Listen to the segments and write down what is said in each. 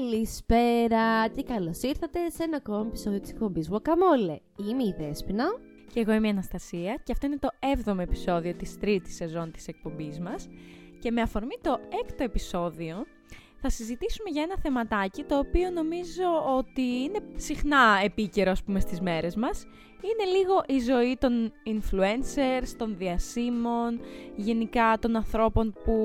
Καλησπέρα και καλώς ήρθατε σε ένα ακόμα επεισόδιο της εκπομπής Guacamole. Είμαι η Δέσποινα. Και εγώ είμαι η Αναστασία και αυτό είναι το 7ο επεισόδιο της τρίτης σεζόν της εκπομπής μας. Και με αφορμή το έκτο επεισόδιο θα συζητήσουμε για ένα θεματάκι το οποίο νομίζω ότι είναι συχνά επίκαιρο ας πούμε στις μέρες μας. Είναι λίγο η ζωή των influencers, των διασύμων, γενικά των ανθρώπων που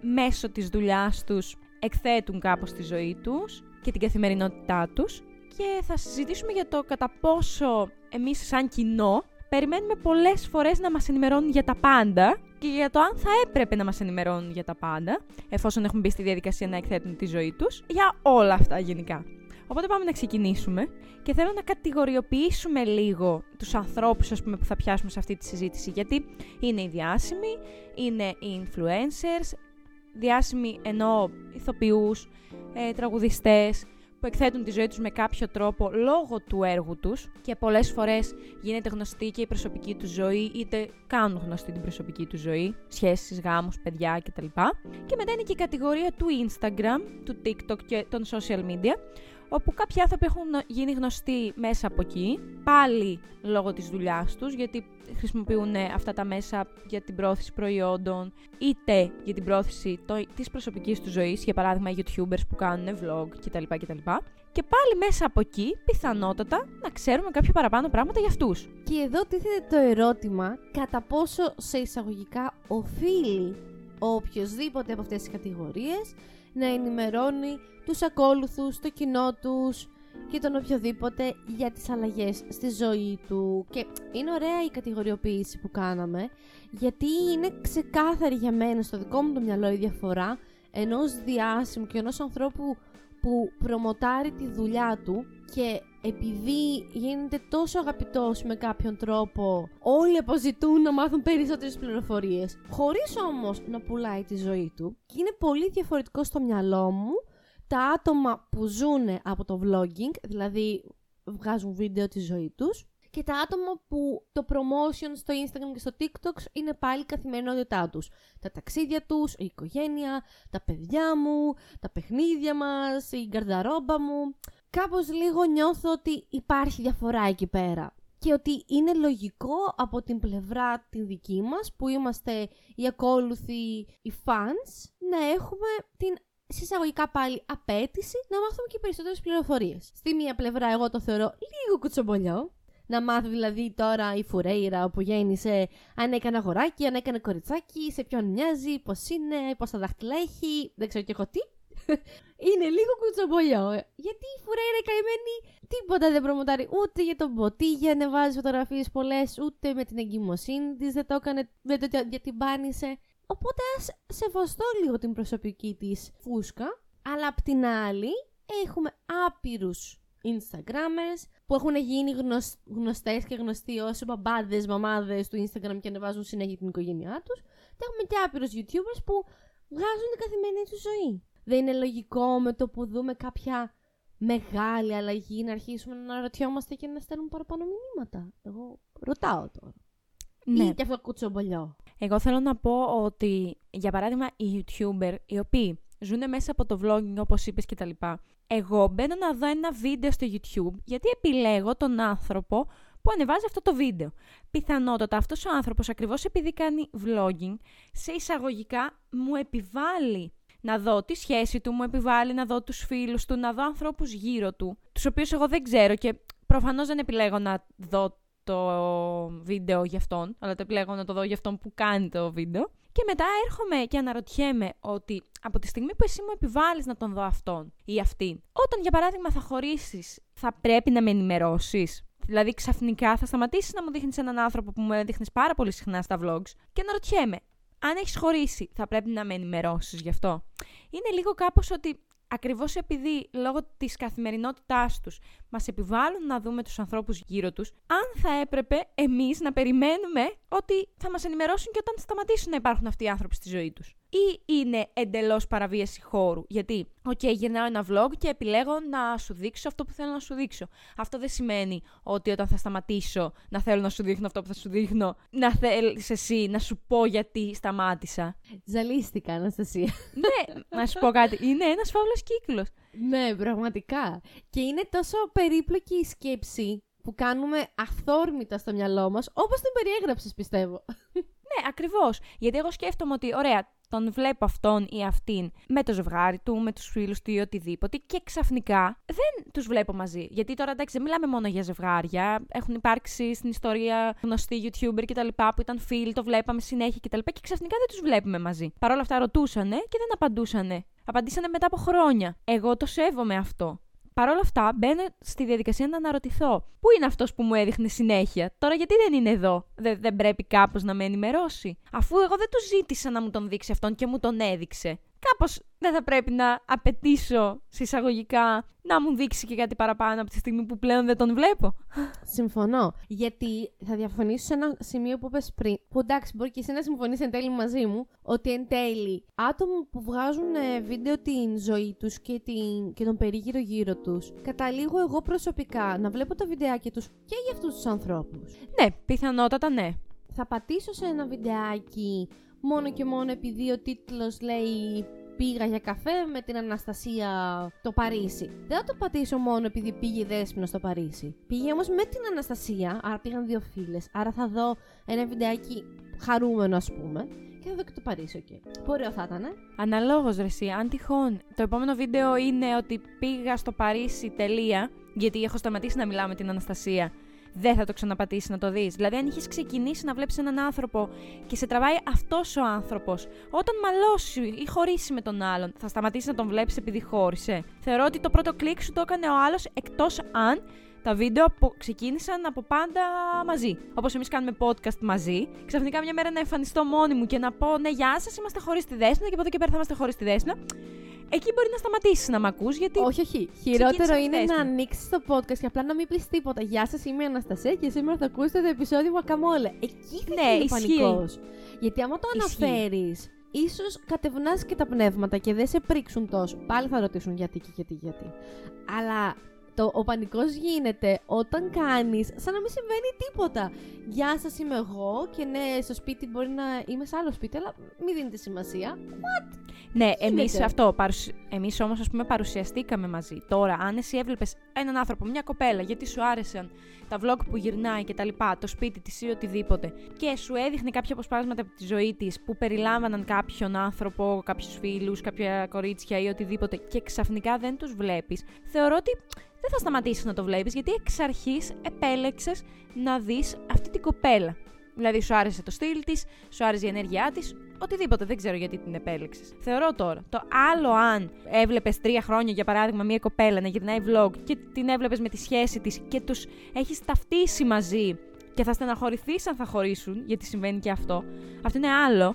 μέσω της δουλειάς τους εκθέτουν κάπως τη ζωή τους και την καθημερινότητά τους και θα συζητήσουμε για το κατά πόσο εμείς σαν κοινό περιμένουμε πολλές φορές να μας ενημερώνουν για τα πάντα και για το αν θα έπρεπε να μας ενημερώνουν για τα πάντα, εφόσον έχουν μπει στη διαδικασία να εκθέτουν τη ζωή τους, για όλα αυτά γενικά. Οπότε πάμε να ξεκινήσουμε και θέλω να κατηγοριοποιήσουμε λίγο τους ανθρώπους ας πούμε, που θα πιάσουμε σε αυτή τη συζήτηση, γιατί είναι οι διάσημοι, είναι οι influencers, διάσημοι εννοώ ηθοποιούς, ε, τραγουδιστές, που εκθέτουν τη ζωή τους με κάποιο τρόπο λόγω του έργου τους και πολλές φορές γίνεται γνωστή και η προσωπική τους ζωή είτε κάνουν γνωστή την προσωπική τους ζωή, σχέσεις, γάμους, παιδιά κτλ. Και μετά είναι και η κατηγορία του Instagram, του TikTok και των social media όπου κάποιοι άνθρωποι έχουν γίνει γνωστοί μέσα από εκεί, πάλι λόγω της δουλειάς τους, γιατί χρησιμοποιούν αυτά τα μέσα για την πρόθεση προϊόντων, είτε για την πρόθεση το, της προσωπικής τους ζωής, για παράδειγμα youtubers που κάνουν vlog κτλ. κτλ. Και πάλι μέσα από εκεί, πιθανότατα, να ξέρουμε κάποια παραπάνω πράγματα για αυτούς. Και εδώ τίθεται το ερώτημα κατά πόσο σε εισαγωγικά οφείλει οποιοδήποτε από αυτές τις κατηγορίες να ενημερώνει τους ακόλουθους, το κοινό τους και τον οποιοδήποτε για τις αλλαγές στη ζωή του. Και είναι ωραία η κατηγοριοποίηση που κάναμε, γιατί είναι ξεκάθαρη για μένα στο δικό μου το μυαλό η διαφορά ενός διάσημου και ενός ανθρώπου που προμοτάρει τη δουλειά του και επειδή γίνεται τόσο αγαπητός με κάποιον τρόπο, όλοι αποζητούν να μάθουν περισσότερες πληροφορίες, χωρίς όμως να πουλάει τη ζωή του. Και είναι πολύ διαφορετικό στο μυαλό μου τα άτομα που ζουν από το vlogging, δηλαδή βγάζουν βίντεο τη ζωή τους, και τα άτομα που το promotion στο Instagram και στο TikTok είναι πάλι η καθημερινότητά τους. Τα ταξίδια τους, η οικογένεια, τα παιδιά μου, τα παιχνίδια μας, η γκαρδαρόμπα μου. Κάπως λίγο νιώθω ότι υπάρχει διαφορά εκεί πέρα. Και ότι είναι λογικό από την πλευρά την δική μας, που είμαστε οι ακόλουθοι, οι fans, να έχουμε την συσσαγωγικά πάλι απέτηση να μάθουμε και περισσότερες πληροφορίες. Στη μία πλευρά εγώ το θεωρώ λίγο κουτσομπολιό, να μάθει δηλαδή τώρα η Φουρέιρα που γέννησε αν έκανε αγοράκι, αν έκανε κοριτσάκι, σε ποιον μοιάζει, πώς είναι, πόσα δάχτυλα έχει, δεν ξέρω και εγώ τι. είναι λίγο κουτσομπολιό. Γιατί η Φουρέιρα η καημένη τίποτα δεν προμοτάρει ούτε για τον Μποτίγια, ανεβάζει φωτογραφίες πολλές, ούτε με την εγκυμοσύνη της, δεν το έκανε, δεν το διατυμπάνησε. Οπότε ας σεβαστώ λίγο την προσωπική της φούσκα, αλλά απ' την άλλη έχουμε άπειρους Instagrammers που έχουν γίνει γνωσ... γνωστές και γνωστοί ως μπαμπάδες, μαμάδες του Instagram και ανεβάζουν συνέχεια την οικογένειά τους. Και έχουμε και άπειρους YouTubers που βγάζουν την καθημερινή τους ζωή. Δεν είναι λογικό με το που δούμε κάποια μεγάλη αλλαγή να αρχίσουμε να αναρωτιόμαστε και να στέλνουμε παραπάνω μηνύματα. Εγώ ρωτάω τώρα. Ναι. Ή και αυτό κουτσομπολιό. Εγώ θέλω να πω ότι, για παράδειγμα, οι YouTuber, οι οποίοι ζουν μέσα από το vlogging, όπως είπες και τα λοιπά, εγώ μπαίνω να δω ένα βίντεο στο YouTube, γιατί επιλέγω τον άνθρωπο που ανεβάζει αυτό το βίντεο. Πιθανότατα αυτός ο άνθρωπος, ακριβώς επειδή κάνει vlogging, σε εισαγωγικά μου επιβάλλει να δω τη σχέση του, μου επιβάλλει να δω τους φίλους του, να δω ανθρώπους γύρω του, τους οποίους εγώ δεν ξέρω και προφανώς δεν επιλέγω να δω το βίντεο για αυτόν, αλλά το επιλέγω να το δω για αυτόν που κάνει το βίντεο. Και μετά έρχομαι και αναρωτιέμαι ότι από τη στιγμή που εσύ μου επιβάλλεις να τον δω αυτόν ή αυτή, όταν για παράδειγμα θα χωρίσεις, θα πρέπει να με ενημερώσεις; Δηλαδή ξαφνικά θα σταματήσεις να μου δείχνεις έναν άνθρωπο που μου δείχνει πάρα πολύ συχνά στα vlogs και αναρωτιέμαι, αν έχεις χωρίσει, θα πρέπει να με ενημερώσεις γι' αυτό. Είναι λίγο κάπως ότι ακριβώς επειδή λόγω της καθημερινότητάς τους μας επιβάλλουν να δούμε τους ανθρώπους γύρω τους, αν θα έπρεπε εμείς να περιμένουμε ότι θα μας ενημερώσουν και όταν σταματήσουν να υπάρχουν αυτοί οι άνθρωποι στη ζωή τους. Ή είναι εντελώς παραβίαση χώρου. Γιατί, ok, okay, γυρνάω ένα vlog και επιλέγω να σου δείξω αυτό που θέλω να σου δείξω. Αυτό δεν σημαίνει ότι όταν θα σταματήσω να θέλω να σου δείχνω αυτό που θα σου δείχνω, να θέλεις εσύ να σου πω γιατί σταμάτησα. Ζαλίστηκα, Αναστασία. ναι, να σου πω κάτι. Είναι ένας φαύλος κύκλος. Ναι, πραγματικά. Και είναι τόσο περίπλοκη η σκέψη που κάνουμε αυθόρμητα στο μυαλό μας, όπως την περιέγραψες πιστεύω. Ναι, ακριβώς. Γιατί εγώ σκέφτομαι ότι, ωραία, τον βλέπω αυτόν ή αυτήν με το ζευγάρι του, με τους φίλους του ή οτιδήποτε και ξαφνικά δεν τους βλέπω μαζί. Γιατί τώρα εντάξει, δεν μιλάμε μόνο για ζευγάρια. Έχουν υπάρξει στην ιστορία γνωστοί YouTuber κτλ. που ήταν φίλοι, το βλέπαμε συνέχεια κτλ. Και, και ξαφνικά δεν τους βλέπουμε μαζί. Παρ' όλα αυτά ρωτούσανε και δεν απαντούσανε. Απαντήσανε μετά από χρόνια. Εγώ το σέβομαι αυτό. Παρ' όλα αυτά, μπαίνω στη διαδικασία να αναρωτηθώ. Πού είναι αυτός που μου έδειχνε συνέχεια, τώρα γιατί δεν είναι εδώ, δεν, δεν πρέπει κάπως να με ενημερώσει; Αφού εγώ δεν του ζήτησα να μου τον δείξει αυτόν και μου τον έδειξε. Κάπως δεν θα πρέπει να απαιτήσω συσσαγωγικά να μου δείξει και κάτι παραπάνω από τη στιγμή που πλέον δεν τον βλέπω. Συμφωνώ. Γιατί θα διαφωνήσω σε ένα σημείο που είπες πριν, που εντάξει, μπορεί και εσύ να συμφωνήσει εν τέλει μαζί μου, ότι εν τέλει άτομα που βγάζουν ε, βίντεο την ζωή τους και, την, και τον περίγυρο γύρω τους, καταλήγω εγώ προσωπικά να βλέπω τα βιντεάκια τους και για αυτούς τους ανθρώπους. Ναι, πιθανότατα ναι. Θα πατήσω σε ένα βιντεάκι μόνο και μόνο επειδή ο τίτλος λέει πήγα για καφέ με την Αναστασία στο Παρίσι. Δεν θα το πατήσω μόνο επειδή πήγε η Δέσποινα στο Παρίσι. Πήγε όμως με την Αναστασία, άρα πήγαν δύο φίλες, άρα θα δω ένα βιντεάκι χαρούμενο ας πούμε και θα δω και το Παρίσι, ok. Okay. Ωραίο θα ήταν, ε; Αναλόγως ρε εσύ, αν τυχόν το επόμενο βίντεο είναι ότι πήγα στο Παρίσι τελεία, γιατί έχω σταματήσει να μιλάω με την Αναστασία δεν θα το ξαναπατήσεις να το δεις. Δηλαδή, αν είχες ξεκινήσει να βλέπεις έναν άνθρωπο και σε τραβάει αυτός ο άνθρωπος, όταν μαλώσει ή χωρίσει με τον άλλον, θα σταματήσει να τον βλέπεις επειδή χώρισε. Θεωρώ ότι το πρώτο κλικ σου το έκανε ο άλλος εκτός αν τα βίντεο που ξεκίνησαν από πάντα μαζί. Όπως εμείς κάνουμε podcast μαζί, ξαφνικά μια μέρα να εμφανιστώ μόνη μου και να πω Ναι, γεια σας, είμαστε χωρίς τη δέσμη και από εδώ και πέρα θα είμαστε χωρίς τη δέσμη εκεί μπορεί να σταματήσεις να μ' ακούς. Γιατί. Όχι, όχι. Χειρότερο είναι να ανοίξεις το podcast και απλά να μην πεις τίποτα. Γεια σας, είμαι η Αναστασία και σήμερα θα ακούσετε το επεισόδιο Μακαμόλε. Εκεί θα ναι, γίνει πανικός. Γιατί άμα το αναφέρεις, ίσως κατευνάσει και τα πνεύματα και δεν σε πρίξουν τόσο. Πάλι θα ρωτήσουν γιατί και γιατί, γιατί. Αλλά το, ο πανικός γίνεται όταν κάνεις σαν να μην συμβαίνει τίποτα. Γεια σας είμαι εγώ και ναι στο σπίτι μπορεί να είμαι σε άλλο σπίτι αλλά μην δίνετε σημασία. What? Ναι, εμείς αυτό, παρουσι... εμείς όμως ας πούμε παρουσιαστήκαμε μαζί. Τώρα αν εσύ έβλεπες έναν άνθρωπο, μια κοπέλα γιατί σου άρεσαν τα vlog που γυρνάει και τα λοιπά, το σπίτι της ή οτιδήποτε και σου έδειχνε κάποια αποσπάσματα από τη ζωή της που περιλάμβαναν κάποιον άνθρωπο, κάποιους φίλους, κάποια κορίτσια ή οτιδήποτε και ξαφνικά δεν τους βλέπεις, θεωρώ ότι δεν θα σταματήσεις να το βλέπεις γιατί εξ αρχής επέλεξες να δεις αυτή την κοπέλα. Δηλαδή, σου άρεσε το στυλ της, σου άρεσε η ενέργειά της, οτιδήποτε. Δεν ξέρω γιατί την επέλεξες. Θεωρώ τώρα. Το άλλο, αν έβλεπες τρία χρόνια, για παράδειγμα, μία κοπέλα να γυρνάει vlog και την έβλεπες με τη σχέση της και τους έχεις ταυτίσει μαζί και θα στεναχωρηθείς αν θα χωρίσουν, γιατί συμβαίνει και αυτό. Αυτό είναι άλλο.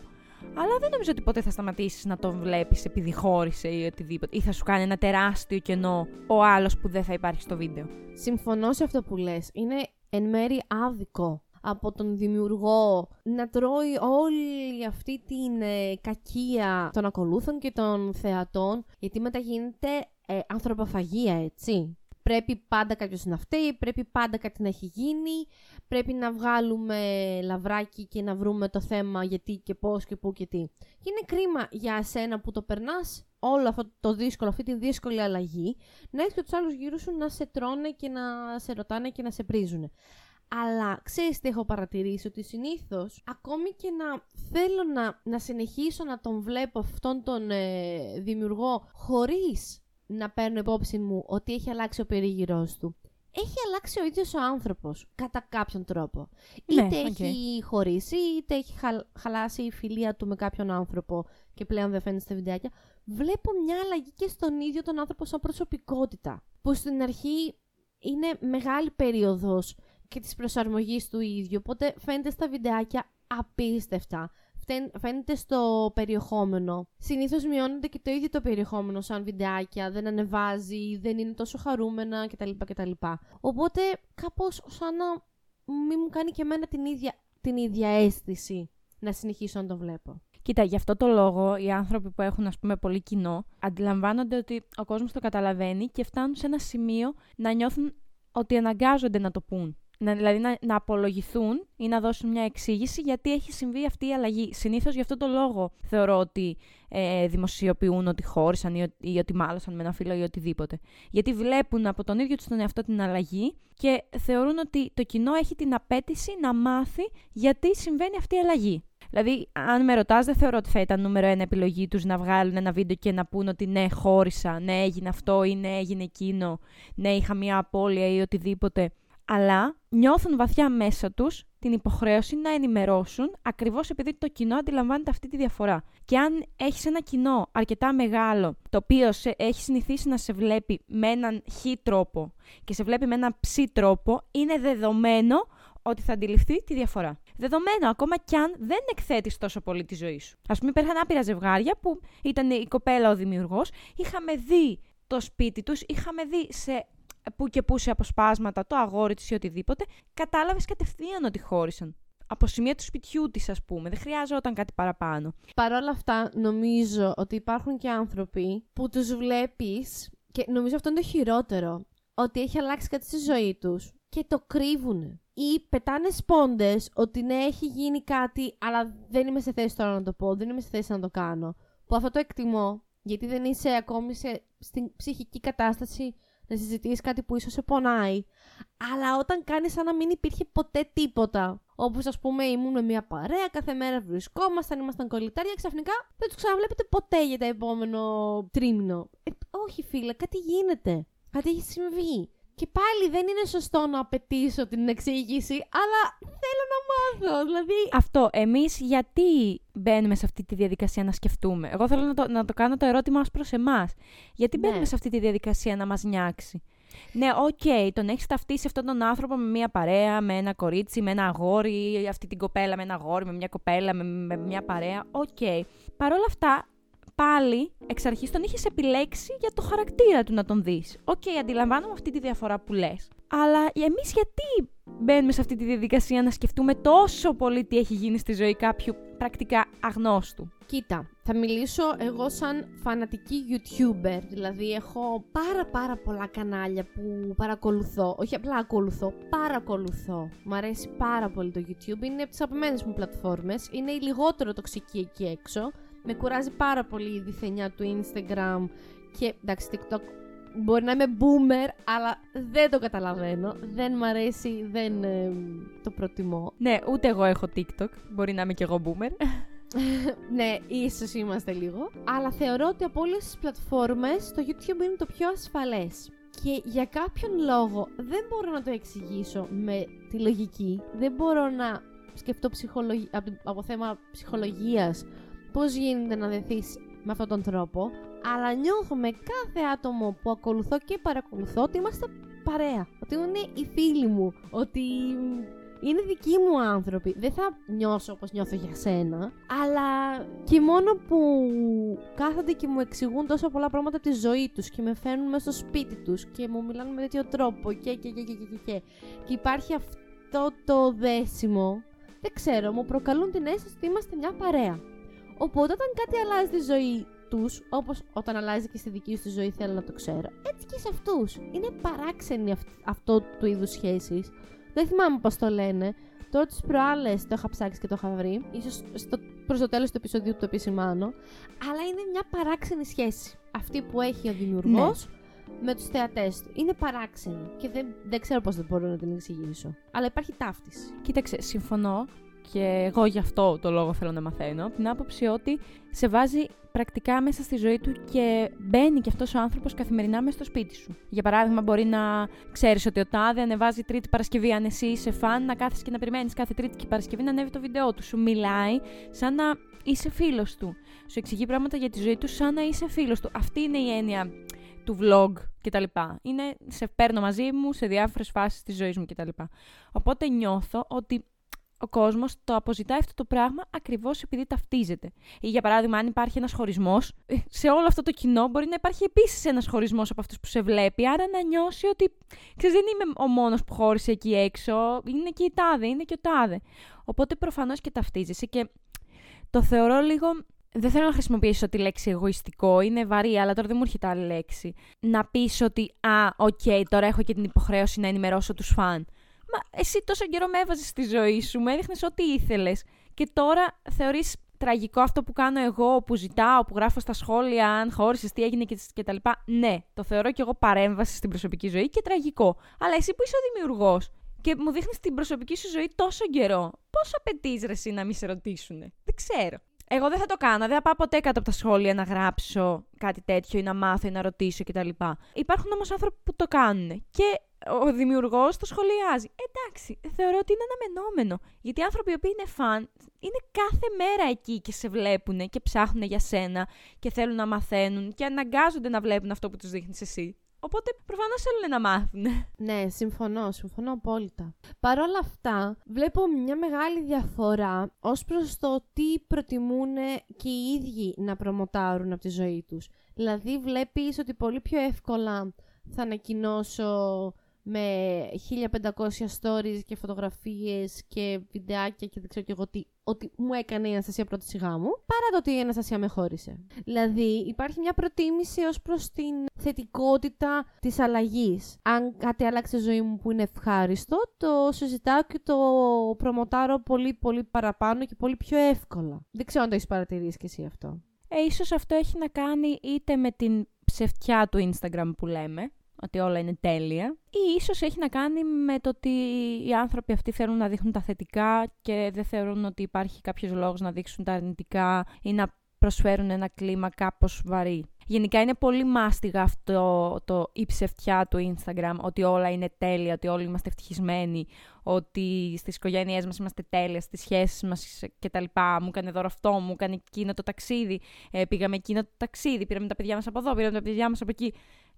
Αλλά δεν νομίζω ότι ποτέ θα σταματήσεις να τον βλέπεις επειδή χώρισε ή οτιδήποτε. Ή θα σου κάνει ένα τεράστιο κενό ο άλλος που δεν θα υπάρχει στο βίντεο. Συμφωνώ σε αυτό που λες. Είναι εν μέρη άδικο από τον δημιουργό να τρώει όλη αυτή την ε, κακία των ακολούθων και των θεατών, γιατί μετά γίνεται ε, ανθρωποφαγία, έτσι. Πρέπει πάντα κάποιος να φταίει, πρέπει πάντα κάτι να έχει γίνει, πρέπει να βγάλουμε λαβράκι και να βρούμε το θέμα γιατί και πώς και πού και τι. Και είναι κρίμα για εσένα που το περνάς όλο αυτό το δύσκολο, αυτή τη δύσκολη αλλαγή, να έχεις και τους άλλους γύρω σου να σε τρώνε και να σε ρωτάνε και να σε πρίζουν. Αλλά ξέρεις τι έχω παρατηρήσει, ότι συνήθως ακόμη και να θέλω να, να συνεχίσω να τον βλέπω αυτόν τον ε, δημιουργό χωρίς να παίρνω υπόψη μου ότι έχει αλλάξει ο περίγυρός του έχει αλλάξει ο ίδιος ο άνθρωπος κατά κάποιον τρόπο. Ναι, είτε έχει χωρίσει, είτε έχει χαλάσει η φιλία του με κάποιον άνθρωπο και πλέον δεν φαίνεται στα βιντεάκια. Βλέπω μια αλλαγή και στον ίδιο τον άνθρωπο σαν προσωπικότητα. Που στην αρχή είναι μεγάλη περίοδος και της προσαρμογής του ίδιου, οπότε φαίνεται στα βιντεάκια απίστευτα φαίνεται στο περιεχόμενο. Συνήθως μειώνεται και το ίδιο το περιεχόμενο σαν βιντεάκια, δεν ανεβάζει, δεν είναι τόσο χαρούμενα κτλ. κτλ. Οπότε κάπως σαν να μην μου κάνει και εμένα την ίδια, την ίδια αίσθηση να συνεχίσω να το βλέπω. Κοίτα, γι' αυτό το λόγο οι άνθρωποι που έχουν ας πούμε πολύ κοινό αντιλαμβάνονται ότι ο κόσμος το καταλαβαίνει και φτάνουν σε ένα σημείο να νιώθουν ότι αναγκάζονται να το πούν. Να, δηλαδή να, να απολογηθούν ή να δώσουν μια εξήγηση γιατί έχει συμβεί αυτή η αλλαγή. Συνήθως γι' αυτό το λόγο θεωρώ ότι ε, δημοσιοποιούν ότι χώρισαν ή, ή ότι μάλωσαν με ένα φίλο ή οτιδήποτε. Γιατί βλέπουν από τον ίδιο τους τον εαυτό την αλλαγή και θεωρούν ότι το κοινό έχει την απέτηση να μάθει γιατί συμβαίνει αυτή η αλλαγή. Δηλαδή, αν με ρωτάς, δεν θεωρώ ότι θα ήταν νούμερο ένα επιλογή τους να βγάλουν ένα βίντεο και να πούν ότι ναι, χώρισα, ναι, έγινε αυτό ή ναι, έγινε εκείνο, ναι, είχα μια απώλεια ή οτιδήποτε αλλά νιώθουν βαθιά μέσα τους την υποχρέωση να ενημερώσουν ακριβώς επειδή το κοινό αντιλαμβάνεται αυτή τη διαφορά. Και αν έχεις ένα κοινό αρκετά μεγάλο, το οποίο σε, έχει συνηθίσει να σε βλέπει με έναν χ τρόπο και σε βλέπει με έναν ψ τρόπο, είναι δεδομένο ότι θα αντιληφθεί τη διαφορά. Δεδομένο ακόμα κι αν δεν εκθέτεις τόσο πολύ τη ζωή σου. Α πούμε, υπήρχαν άπειρα ζευγάρια που ήταν η κοπέλα ο δημιουργός, είχαμε δει το σπίτι τους, είχαμε δει σε που και που σε αποσπάσματα το αγόρι της ή οτιδήποτε, κατάλαβες κατευθείαν ότι χώρισαν. Από σημεία του σπιτιού της, ας πούμε. Δεν χρειάζονταν κάτι παραπάνω. Παρ' όλα αυτά, νομίζω ότι υπάρχουν και άνθρωποι που τους βλέπεις και νομίζω αυτό είναι το χειρότερο. Ότι έχει αλλάξει κάτι στη ζωή τους και το κρύβουν. Ή πετάνε σπόντες ότι ναι, έχει γίνει κάτι, αλλά δεν είμαι σε θέση τώρα να το πω, δεν είμαι σε θέση να το κάνω. Που αυτό το εκτιμώ, γιατί δεν είσαι ακόμη σε, στην ψυχική κατάσταση να συζητήσεις κάτι που ίσως σε πονάει. Αλλά όταν κάνεις σαν να μην υπήρχε ποτέ τίποτα. Όπως ας πούμε ήμουν με μια παρέα, κάθε μέρα βρισκόμασταν, ήμασταν κολλητάρια, ξαφνικά δεν τους ξαναβλέπετε ποτέ για το επόμενο τρίμηνο. Ε, όχι φίλε, κάτι γίνεται. Κάτι έχει συμβεί. Και πάλι δεν είναι σωστό να απαιτήσω την εξήγηση, αλλά θέλω να μάθω. Δηλαδή... Αυτό. Εμείς γιατί μπαίνουμε σε αυτή τη διαδικασία να σκεφτούμε; Εγώ θέλω να το, να το κάνω το ερώτημα ως προς εμάς. Γιατί μπαίνουμε ναι. σε αυτή τη διαδικασία να μας νοιάξει; Ναι, ok, okay, τον έχεις ταυτίσει αυτόν τον άνθρωπο με μια παρέα, με ένα κορίτσι, με ένα αγόρι, αυτή την κοπέλα με ένα αγόρι, με μια κοπέλα, με, με μια παρέα. Ok. Okay. Παρ' όλα αυτά, πάλι εξ αρχής τον είχες επιλέξει για το χαρακτήρα του να τον δεις. Ok, okay, αντιλαμβάνομαι αυτή τη διαφορά που λες. Αλλά εμείς γιατί μπαίνουμε σε αυτή τη διαδικασία να σκεφτούμε τόσο πολύ τι έχει γίνει στη ζωή κάποιου πρακτικά αγνώστου; Κοίτα, θα μιλήσω εγώ σαν φανατική YouTuber, δηλαδή έχω πάρα πάρα πολλά κανάλια που παρακολουθώ, όχι απλά ακολουθώ, παρακολουθώ. Μ' αρέσει πάρα πολύ το YouTube, είναι από τις αγαπημένες μου πλατφόρμες, είναι η λιγότερο τοξική εκεί έξω, με κουράζει πάρα πολύ η διθενιά του Instagram και εντάξει TikTok μπορεί να είμαι boomer, αλλά δεν το καταλαβαίνω. Δεν μ' αρέσει, δεν ε, το προτιμώ. Ναι, ούτε εγώ έχω TikTok. Μπορεί να είμαι κι εγώ boomer. ναι, ίσως είμαστε λίγο. Αλλά θεωρώ ότι από όλες τις πλατφόρμες το YouTube είναι το πιο ασφαλές. Και για κάποιον λόγο δεν μπορώ να το εξηγήσω με τη λογική. Δεν μπορώ να σκεφτώ ψυχολογι... από, από θέμα ψυχολογίας πώς γίνεται να δεθείς με αυτόν τον τρόπο, αλλά νιώθω με κάθε άτομο που ακολουθώ και παρακολουθώ ότι είμαστε παρέα, ότι είναι οι φίλοι μου, ότι είναι δικοί μου άνθρωποι. Δεν θα νιώσω όπως νιώθω για σένα, αλλά και μόνο που κάθονται και μου εξηγούν τόσο πολλά πράγματα από τη ζωή τους και με φέρνουν μέσα στο σπίτι τους και μου μιλάνε με τέτοιο τρόπο και και και και και και και, και υπάρχει αυτό το δέσιμο, δεν ξέρω, μου προκαλούν την αίσθηση ότι είμαστε μια παρέα. Οπότε όταν κάτι αλλάζει στη ζωή τους, όπως όταν αλλάζει και στη δική σου ζωή, θέλω να το ξέρω, έτσι και σε αυτούς. Είναι παράξενη αυτό του είδους σχέσεις. Δεν θυμάμαι πώς το λένε. Τώρα τις προάλλες το είχα ψάξει και το είχα βρει. σω προς το τέλος του επεισοδίου το επισημάνω. Αλλά είναι μια παράξενη σχέση. Αυτή που έχει ο δημιουργός ναι. με τους θεατές του. Είναι παράξενη. Και δεν, δεν ξέρω πώς δεν μπορώ να την εξηγήσω. Αλλά υπάρχει ταύτιση. Κοίταξε, συμφωνώ και εγώ γι' αυτό το λόγο θέλω να μαθαίνω, την άποψη ότι σε βάζει πρακτικά μέσα στη ζωή του και μπαίνει και αυτός ο άνθρωπος καθημερινά μέσα στο σπίτι σου. Για παράδειγμα, μπορεί να ξέρεις ότι ο Τάδε ανεβάζει Τρίτη Παρασκευή, αν εσύ είσαι φαν, να κάθεσαι και να περιμένεις κάθε Τρίτη και Παρασκευή να ανέβει το βίντεο του. Σου μιλάει σαν να είσαι φίλος του. Σου εξηγεί πράγματα για τη ζωή του σαν να είσαι φίλος του. Αυτή είναι η έννοια του vlog κτλ. Είναι σε παίρνω μαζί μου σε διάφορες φάσεις της ζωής μου κτλ. Οπότε νιώθω ότι ο κόσμος το αποζητάει αυτό το πράγμα ακριβώς επειδή ταυτίζεται. Ή για παράδειγμα, αν υπάρχει ένας χωρισμός, σε όλο αυτό το κοινό μπορεί να υπάρχει επίσης ένας χωρισμός από αυτούς που σε βλέπει. Άρα να νιώσει ότι ξέρεις, δεν είμαι ο μόνος που χώρισε εκεί έξω. Είναι και η τάδε, είναι και ο τάδε. Οπότε προφανώς και ταυτίζεσαι και το θεωρώ λίγο. Δεν θέλω να χρησιμοποιήσω τη λέξη εγωιστικό, είναι βαρύ, αλλά τώρα δεν μου έρχεται άλλη λέξη. Να πεις ότι, α, ok, okay, τώρα έχω και την υποχρέωση να ενημερώσω τους φαν. Μα εσύ τόσο καιρό με έβαζες στη ζωή σου, με έδειχνες ό,τι ήθελες. Και τώρα θεωρείς τραγικό αυτό που κάνω εγώ, που ζητάω, που γράφω στα σχόλια, αν χώρισες, τι έγινε κτλ. Ναι, το θεωρώ κι εγώ παρέμβαση στην προσωπική ζωή και τραγικό. Αλλά εσύ που είσαι ο δημιουργός και μου δείχνεις την προσωπική σου ζωή τόσο καιρό, πόσο απαιτείς ρε εσύ να μην σε ρωτήσουν. Δεν ξέρω. Εγώ δεν θα το κάνω. Δεν θα πάω ποτέ κάτω από τα σχόλια να γράψω κάτι τέτοιο ή να μάθω ή να ρωτήσω κτλ. Υπάρχουν όμως άνθρωποι που το κάνουν. Και ο δημιουργός το σχολιάζει. Εντάξει, θεωρώ ότι είναι αναμενόμενο. Γιατί οι άνθρωποι οι οποίοι είναι φαν είναι κάθε μέρα εκεί και σε βλέπουν και ψάχνουν για σένα και θέλουν να μαθαίνουν και αναγκάζονται να βλέπουν αυτό που τους δείχνεις εσύ. Οπότε προφανώς θέλουν να μάθουν. Ναι, συμφωνώ, συμφωνώ απόλυτα. Παρ' όλα αυτά, βλέπω μια μεγάλη διαφορά ως προς το τι προτιμούν και οι ίδιοι να προμοτάρουν από τη ζωή τους. Δηλαδή, βλέπεις ότι πολύ πιο εύκολα θα ανακοινώσω με 1500 stories και φωτογραφίες και βιντεάκια και δεν ξέρω και εγώ τι, ότι μου έκανε η Αναστασία πρώτη σιγά μου, παρά το ότι η Αναστασία με χώρισε. Δηλαδή υπάρχει μια προτίμηση ως προς την θετικότητα της αλλαγής. Αν κάτι άλλαξε ζωή μου που είναι ευχάριστο, το συζητάω και το προμοτάρω πολύ πολύ παραπάνω και πολύ πιο εύκολα. Δεν ξέρω αν το έχεις παρατηρήσει και εσύ αυτό. Ε, ίσως αυτό έχει να κάνει είτε με την ψευτιά του Instagram που λέμε, ότι όλα είναι τέλεια. Ή ίσως έχει να κάνει με το ότι οι άνθρωποι αυτοί θέλουν να δείχνουν τα θετικά και δεν θεωρούν ότι υπάρχει κάποιος λόγος να δείξουν τα αρνητικά ή να προσφέρουν ένα κλίμα κάπως βαρύ. Γενικά είναι πολύ μάστιγα αυτό το η ψευτιά του Instagram, ότι όλα είναι τέλεια, ότι όλοι είμαστε ευτυχισμένοι, ότι στις οικογένειές μας είμαστε τέλεια, στις σχέσεις μας κτλ. Μου έκανε δώρο αυτό, μου έκανε εκείνο το ταξίδι, ε, πήγαμε εκείνο το ταξίδι, πήραμε τα παιδιά μας από εδώ, πήραμε τα παιδιά μας από εκεί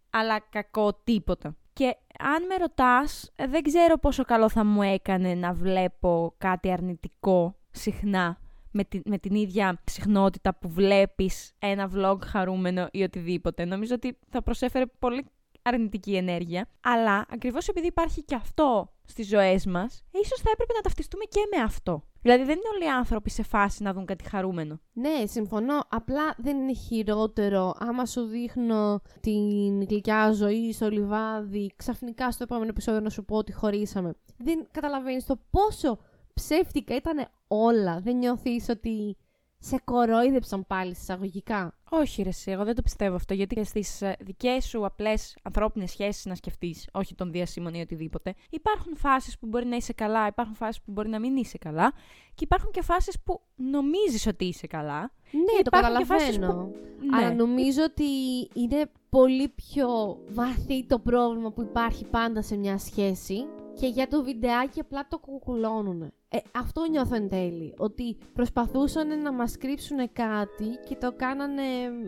αλλά κακό τίποτα. Και αν με ρωτάς, δεν ξέρω πόσο καλό θα μου έκανε να βλέπω κάτι αρνητικό συχνά με την, με την ίδια συχνότητα που βλέπεις ένα vlog χαρούμενο ή οτιδήποτε. Νομίζω ότι θα προσέφερε πολύ αρνητική ενέργεια. Αλλά ακριβώς επειδή υπάρχει και αυτό στις ζωές μας, ίσως θα έπρεπε να ταυτιστούμε και με αυτό. Δηλαδή δεν είναι όλοι οι άνθρωποι σε φάση να δουν κάτι χαρούμενο. Ναι, συμφωνώ. Απλά δεν είναι χειρότερο άμα σου δείχνω την γλυκιά ζωή στο λιβάδι, ξαφνικά στο επόμενο επεισόδιο να σου πω ότι χωρίσαμε. Δεν καταλαβαίνεις το πόσο ψεύτικα ήταν όλα. Δεν νιώθεις ότι σε κορόιδεψαν πάλι εισαγωγικά. Όχι, ρε, εγώ δεν το πιστεύω αυτό. Γιατί και στις ε, δικές σου απλές ανθρώπινες σχέσεις να σκεφτείς, όχι τον διασύμων ή οτιδήποτε, υπάρχουν φάσεις που μπορεί να είσαι καλά, υπάρχουν φάσεις που μπορεί να μην είσαι καλά και υπάρχουν και φάσεις που νομίζεις ότι είσαι καλά. Ναι, το καταλαβαίνω. Που... Ναι. Αλλά νομίζω ότι είναι πολύ πιο βαθύ το πρόβλημα που υπάρχει πάντα σε μια σχέση και για το βιντεάκι απλά το κουκουλώνουν. Ε, αυτό νιώθω εν τέλει. Ότι προσπαθούσαν να μας κρύψουν κάτι και το κάνανε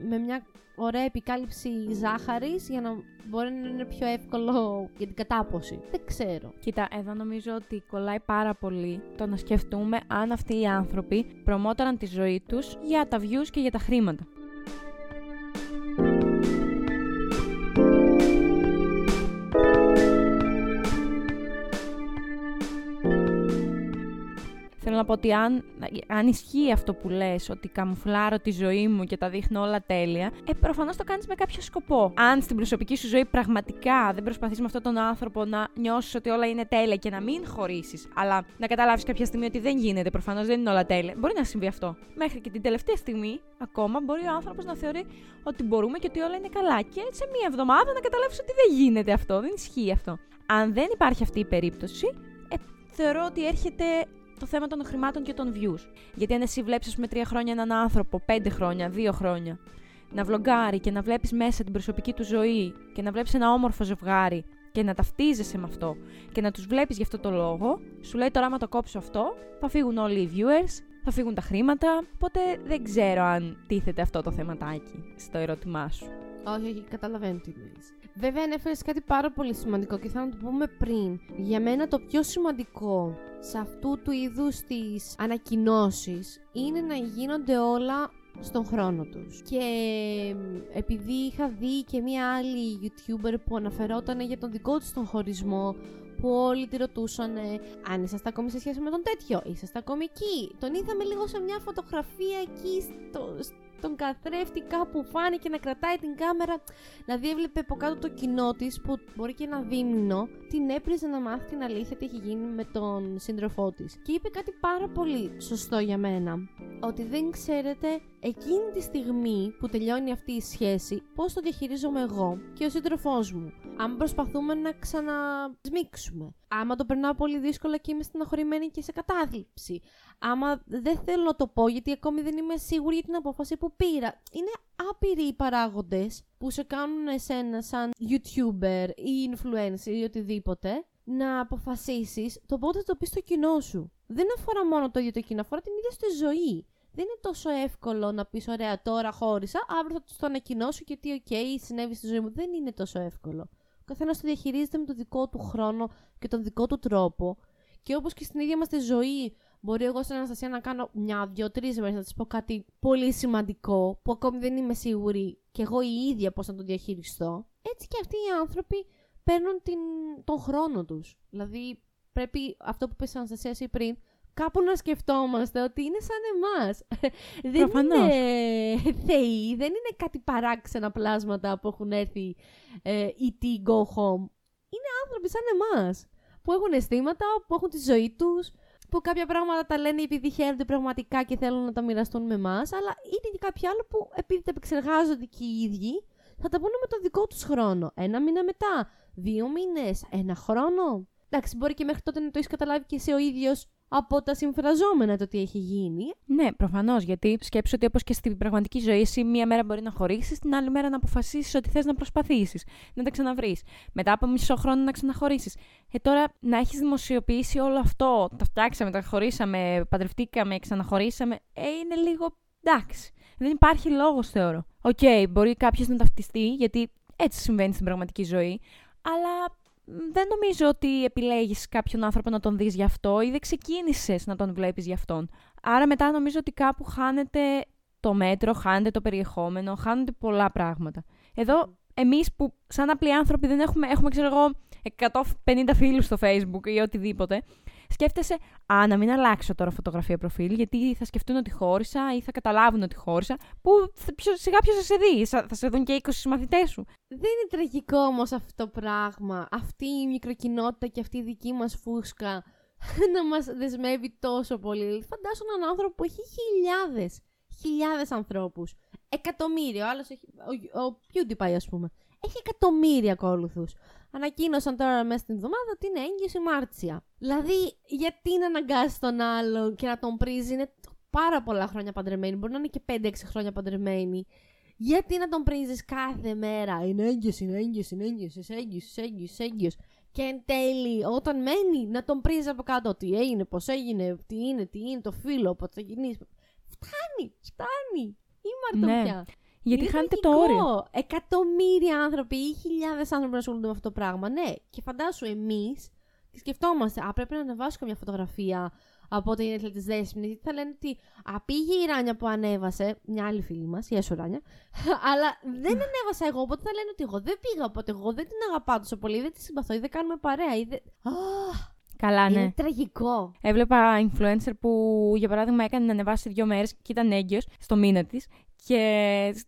με μια ωραία επικάλυψη ζάχαρης για να μπορεί να είναι πιο εύκολο για την κατάποση. Δεν ξέρω. Κοίτα, εδώ νομίζω ότι κολλάει πάρα πολύ το να σκεφτούμε αν αυτοί οι άνθρωποι προμόταραν τη ζωή τους για τα views και για τα χρήματα. Να πω ότι αν, αν ισχύει αυτό που λες, ότι καμουφλάρω τη ζωή μου και τα δείχνω όλα τέλεια, ε, προφανώς το κάνεις με κάποιο σκοπό. Αν στην προσωπική σου ζωή πραγματικά δεν προσπαθείς με αυτόν τον άνθρωπο να νιώσεις ότι όλα είναι τέλεια και να μην χωρίσεις, αλλά να καταλάβεις κάποια στιγμή ότι δεν γίνεται, προφανώς δεν είναι όλα τέλεια, μπορεί να συμβεί αυτό. Μέχρι και την τελευταία στιγμή, ακόμα, μπορεί ο άνθρωπος να θεωρεί ότι μπορούμε και ότι όλα είναι καλά. Και σε μία εβδομάδα να καταλάβεις ότι δεν γίνεται αυτό, δεν ισχύει αυτό. Αν δεν υπάρχει αυτή η περίπτωση, ε, θεωρώ ότι έρχεται το θέμα των χρημάτων και των views. Γιατί αν εσύ βλέπεις, με τρία χρόνια έναν άνθρωπο, πέντε χρόνια, δύο χρόνια, να βλογκάρει και να βλέπεις μέσα την προσωπική του ζωή και να βλέπεις ένα όμορφο ζευγάρι και να ταυτίζεσαι με αυτό και να τους βλέπεις γι' αυτό το λόγο, σου λέει τώρα άμα το κόψω αυτό, θα φύγουν όλοι οι viewers, θα φύγουν τα χρήματα. Οπότε δεν ξέρω αν τίθεται αυτό το θεματάκι στο ερώτημά σου. Όχι, όχι, καταλαβαίνω τι λες. Βέβαια, ανέφερε κάτι πάρα πολύ σημαντικό και θα να το πούμε πριν. Για μένα το πιο σημαντικό σε αυτού του είδους τις ανακοινώσεις είναι να γίνονται όλα στον χρόνο τους. Και επειδή είχα δει και μία άλλη YouTuber που αναφερόταν για τον δικό του τον χωρισμό, που όλοι τη ρωτούσαν αν είσαστε ακόμη σε σχέση με τον τέτοιο, είσαστε ακόμη εκεί. Τον είδαμε λίγο σε μια φωτογραφία εκεί στο, τον καθρέφτη κάπου φάνηκε να κρατάει την κάμερα. Δηλαδή έβλεπε από κάτω το κοινό της που μπορεί και ένα δίμηνο την έπριζε να μάθει την αλήθεια τι έχει γίνει με τον σύντροφό της. Και είπε κάτι πάρα πολύ σωστό για μένα. Ότι δεν ξέρετε εκείνη τη στιγμή που τελειώνει αυτή η σχέση πώς το διαχειρίζομαι εγώ και ο σύντροφός μου. Αν προσπαθούμε να ξανασμίξουμε. Άμα το περνάω πολύ δύσκολα και είμαι στεναχωρημένη και σε κατάθλιψη. Άμα δεν θέλω να το πω γιατί ακόμη δεν είμαι σίγουρη για την απόφαση που πήρα. Είναι άπειροι οι παράγοντες που σε κάνουν εσένα σαν YouTuber ή influencer ή οτιδήποτε να αποφασίσεις το πότε το πεις στο κοινό σου. Δεν αφορά μόνο το ίδιο το κοινό, αφορά την ίδια στη ζωή. Δεν είναι τόσο εύκολο να πεις: Ωραία, τώρα χώρισα, αύριο θα το ανακοινώσω και τι, OK, συνέβη στη ζωή μου. Δεν είναι τόσο εύκολο. Ο καθένας το διαχειρίζεται με τον δικό του χρόνο και τον δικό του τρόπο. Και όπως και στην ίδια μας τη ζωή, μπορεί εγώ στην Αναστασία να κάνω μια, δύο, τρεις μέρες να της πω κάτι πολύ σημαντικό που ακόμη δεν είμαι σίγουρη και εγώ η ίδια πώς να το διαχειριστώ. Έτσι και αυτοί οι άνθρωποι παίρνουν την, τον χρόνο τους. Δηλαδή, πρέπει αυτό που είπε στην Αναστασία εσύ πριν, κάπου να σκεφτόμαστε ότι είναι σαν εμάς. δεν είναι θεοί, δεν είναι κάτι παράξενα πλάσματα που έχουν έρθει ε, ή go home. Είναι άνθρωποι σαν εμάς, που έχουν αισθήματα, που έχουν τη ζωή τους, που κάποια πράγματα τα λένε επειδή χαίρονται πραγματικά και θέλουν να τα μοιραστούν με εμάς, αλλά είναι και κάποιοι άλλοι που επειδή τα επεξεργάζονται και οι ίδιοι, θα τα πούνε με τον δικό τους χρόνο. Ένα μήνα μετά, δύο μήνες, ένα χρόνο. Εντάξει, μπορεί και μέχρι τότε να το έχεις καταλάβει και εσύ ο ίδιος από τα συμφραζόμενα το τι έχει γίνει. Ναι, προφανώς. Γιατί σκέψου ότι όπως και στην πραγματική ζωή, εσύ μία μέρα μπορεί να χωρίσεις, την άλλη μέρα να αποφασίσεις ότι θες να προσπαθήσεις, να τα ξαναβρείς. Μετά από μισό χρόνο να ξαναχωρίσεις. Ε, τώρα να έχεις δημοσιοποιήσει όλο αυτό, τα φτιάξαμε, τα χωρίσαμε, παντρευτήκαμε, ξαναχωρίσαμε, ε, είναι λίγο εντάξει. Δεν υπάρχει λόγος, θεωρώ. OK, okay, μπορεί κάποιος να ταυτιστεί, γιατί έτσι συμβαίνει στην πραγματική ζωή, αλλά δεν νομίζω ότι επιλέγεις κάποιον άνθρωπο να τον δεις γι' αυτό ή δεν ξεκίνησες να τον βλέπεις γι' αυτόν. Άρα μετά νομίζω ότι κάπου χάνεται το μέτρο, χάνεται το περιεχόμενο, χάνονται πολλά πράγματα. Εδώ εμείς που σαν απλοί άνθρωποι δεν έχουμε, έχουμε ξέρω εγώ 150 φίλους στο facebook ή οτιδήποτε, σκέφτεσαι, Α, να μην αλλάξω τώρα φωτογραφία προφίλ, γιατί θα σκεφτούν ότι χώρισα ή θα καταλάβουν ότι χώρισα. Που σιγά ποιος θα σε δει, θα σε δουν και 20 συμμαθητέ σου. Δεν είναι τραγικό όμως αυτό το πράγμα. Αυτή η μικροκοινότητα και αυτή η δική μας φούσκα να μας δεσμεύει τόσο πολύ. Φαντάσου έναν άνθρωπο που έχει χιλιάδες, χιλιάδες ανθρώπους. Εκατομμύρια. Ο άλλος έχει. Ο, ο PewDiePie, ας πούμε. Έχει εκατομμύρια ακόλουθους ανακοίνωσαν τώρα μέσα στην εβδομάδα ότι είναι έγκυος η Μάρτσια. Δηλαδή, γιατί να αναγκάσει τον άλλο και να τον πρίζει, είναι πάρα πολλά χρόνια παντρεμένη, μπορεί να είναι και 5-6 χρόνια παντρεμένη. Γιατί να τον πρίζεις κάθε μέρα, είναι έγκυος, είναι έγκυος, είναι έγκυος, είσαι έγκυος, είσαι έγκυος, είσαι έγκυος. Και εν τέλει, όταν μένει, να τον πρίζεις από κάτω. Τι έγινε, πώς έγινε, τι είναι, τι είναι το φίλο, πότε θα γεννήσει. Φτάνει, φτάνει. Είμαστε ναι. πια. Γιατί είναι χάνετε το όριο. Εκατομμύρια άνθρωποι ή χιλιάδες άνθρωποι να ασχολούνται με αυτό το πράγμα. Ναι, και φαντάσου εμείς και σκεφτόμαστε, Α, πρέπει να ανεβάσω καμιά φωτογραφία από την ήθελε της Δέσμηνη. Γιατί θα λένε ότι Α, πήγε η Ράνια που ανέβασε. Μια άλλη φίλη μας, η Έσου Ράνια. αλλά δεν ανέβασα εγώ, οπότε θα λένε ότι εγώ δεν πήγα. Οπότε εγώ δεν την αγαπάω τόσο πολύ, δεν τη συμπαθώ ή δεν κάνουμε παρέα. Ή δεν... Καλά, ναι. Είναι τραγικό. Έβλεπα influencer που, για παράδειγμα, έκανε να ανεβάσει δύο μέρες και ήταν έγκυος στο μήνα της και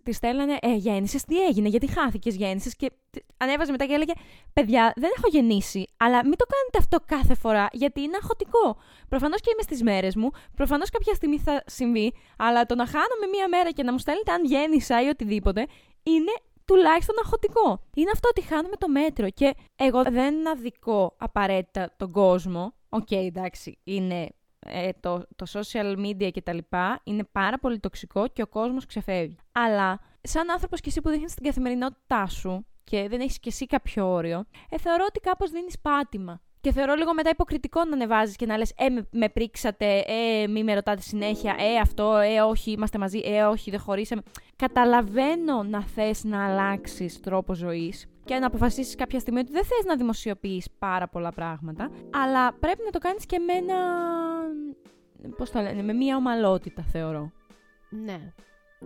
τη στέλνανε, Ε, γέννησες, τι έγινε, γιατί χάθηκες, γέννησες. Και ανέβαζε μετά και έλεγε, Παιδιά, δεν έχω γεννήσει, αλλά μην το κάνετε αυτό κάθε φορά, γιατί είναι αγχωτικό. Προφανώς και είμαι στις μέρες μου, προφανώς κάποια στιγμή θα συμβεί, αλλά το να χάνομαι μία μέρα και να μου στέλνετε αν γέννησα ή οτιδήποτε, είναι τουλάχιστον αγχωτικό. Είναι αυτό ότι χάνουμε το μέτρο και εγώ δεν αδικώ απαραίτητα τον κόσμο. OK, okay, εντάξει, είναι ε, το, το social media και τα λοιπά είναι πάρα πολύ τοξικό και ο κόσμος ξεφεύγει. Αλλά σαν άνθρωπος και εσύ που δείχνεις την καθημερινότητά σου και δεν έχεις και εσύ κάποιο όριο, ε, θεωρώ ότι κάπως δίνεις πάτημα. Και θεωρώ λίγο μετά υποκριτικό να ανεβάζεις και να λες «Ε, με, με πρίξατε, ε, μη με ρωτάτε συνέχεια, ε, αυτό, ε, όχι, είμαστε μαζί, ε, όχι, δεν χωρίσαμε». Καταλαβαίνω να θες να αλλάξεις τρόπο ζωής και να αποφασίσεις κάποια στιγμή ότι δεν θες να δημοσιοποιείς πάρα πολλά πράγματα, αλλά πρέπει να το κάνεις και με ένα... πώς το λένε, με μία ομαλότητα θεωρώ. Ναι.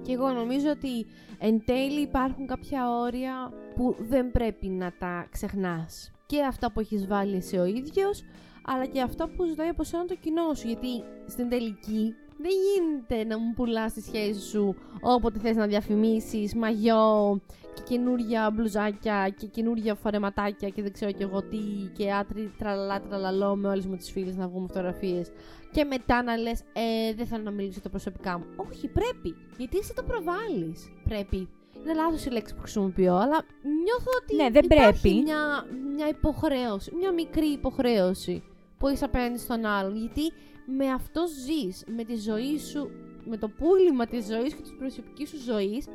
Και εγώ νομίζω ότι εν τέλει υπάρχουν κάποια όρια που δεν πρέπει να τα ξεχνάς. Και αυτά που έχεις βάλει εσύ ο ίδιος, αλλά και αυτά που ζητάει από σένα το κοινό σου. Γιατί στην τελική Δεν γίνεται να μου πουλάς τη σχέση σου όποτε θες να διαφημίσεις μαγιό και καινούρια μπλουζάκια και καινούρια φορεματάκια και δεν ξέρω και εγώ τι και άτρι τραλαλά τραλαλό με όλες μου τις φίλες να βγούμε φωτογραφίες και μετά να λες ε, δεν θέλω να μιλήσω το προσωπικά μου. Όχι, πρέπει, γιατί εσύ το προβάλλεις. Πρέπει. Είναι λάθος η λέξη που χρησιμοποιώ, αλλά νιώθω ότι Ναι, δεν υπάρχει πρέπει. Μια, μια υποχρέωση, μια μικρή υποχρέωση που έχεις απέναντι στον άλλον. Γιατί με αυτό ζεις, με τη ζωή σου, με το πούλημα της ζωής και της προσωπικής σου ζωής,